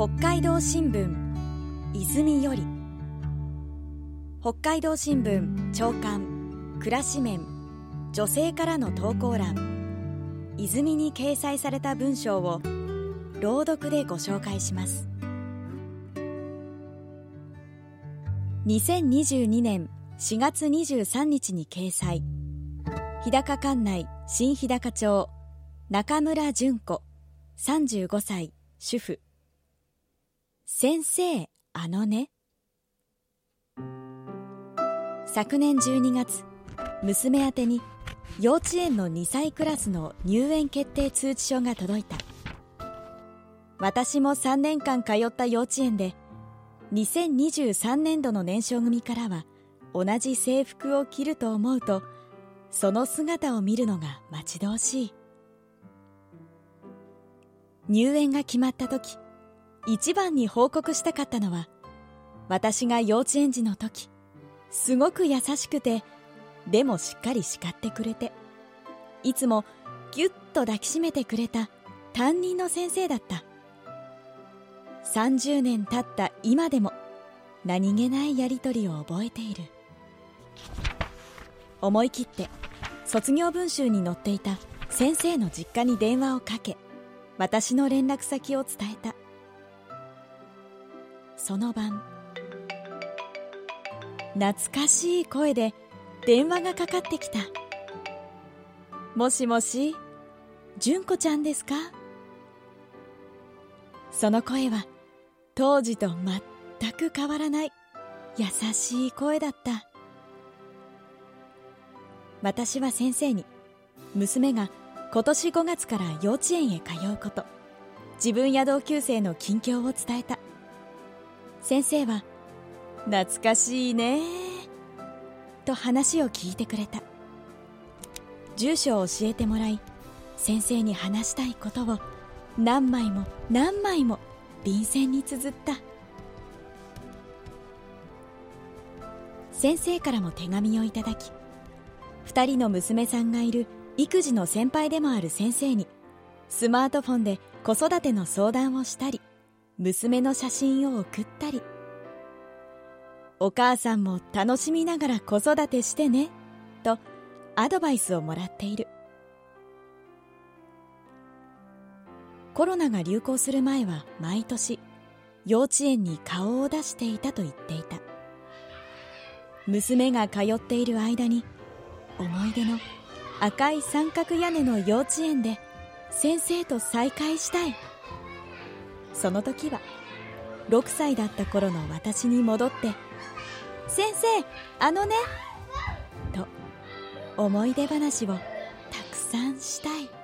北海道新聞泉より。北海道新聞長官暮らし面女性からの投稿欄。泉に掲載された文章を朗読でご紹介します。2022年4月23日に掲載。日高管内新日高町中村純子35歳主婦。先生あのね。昨年12月娘宛てに幼稚園の2歳クラスの入園決定通知書が届いた。私も3年間通った幼稚園で2023年度の年少組からは同じ制服を着ると思うとその姿を見るのが待ち遠しい。入園が決まった時一番に報告したかったのは私が幼稚園児の時すごく優しくてでもしっかり叱ってくれていつもぎゅっと抱きしめてくれた担任の先生だった。30年経った今でも何気ないやり取りを覚えている。思い切って卒業文集に載っていた先生の実家に電話をかけ私の連絡先を伝えた。その晩。懐かしい声で電話がかかってきた。もしもし純子ちゃんですか？その声は当時と全く変わらない優しい声だった。私は先生に娘が今年5月から幼稚園へ通うこと自分や同級生の近況を伝えた。先生は「懐かしいね」と話を聞いてくれた。住所を教えてもらい先生に話したいことを何枚も何枚も便箋に綴った。先生からも手紙をいただき2人の娘さんがいる育児の先輩でもある先生にスマートフォンで子育ての相談をしたり娘の写真を送ったり。お母さんも楽しみながら子育てしてねとアドバイスをもらっている。コロナが流行する前は毎年幼稚園に顔を出していたと言っていた。娘が通っている間に思い出の赤い三角屋根の幼稚園で先生と再会したい。その時は6歳だった頃の私に戻って「先生あのね」と思い出話をたくさんしたい。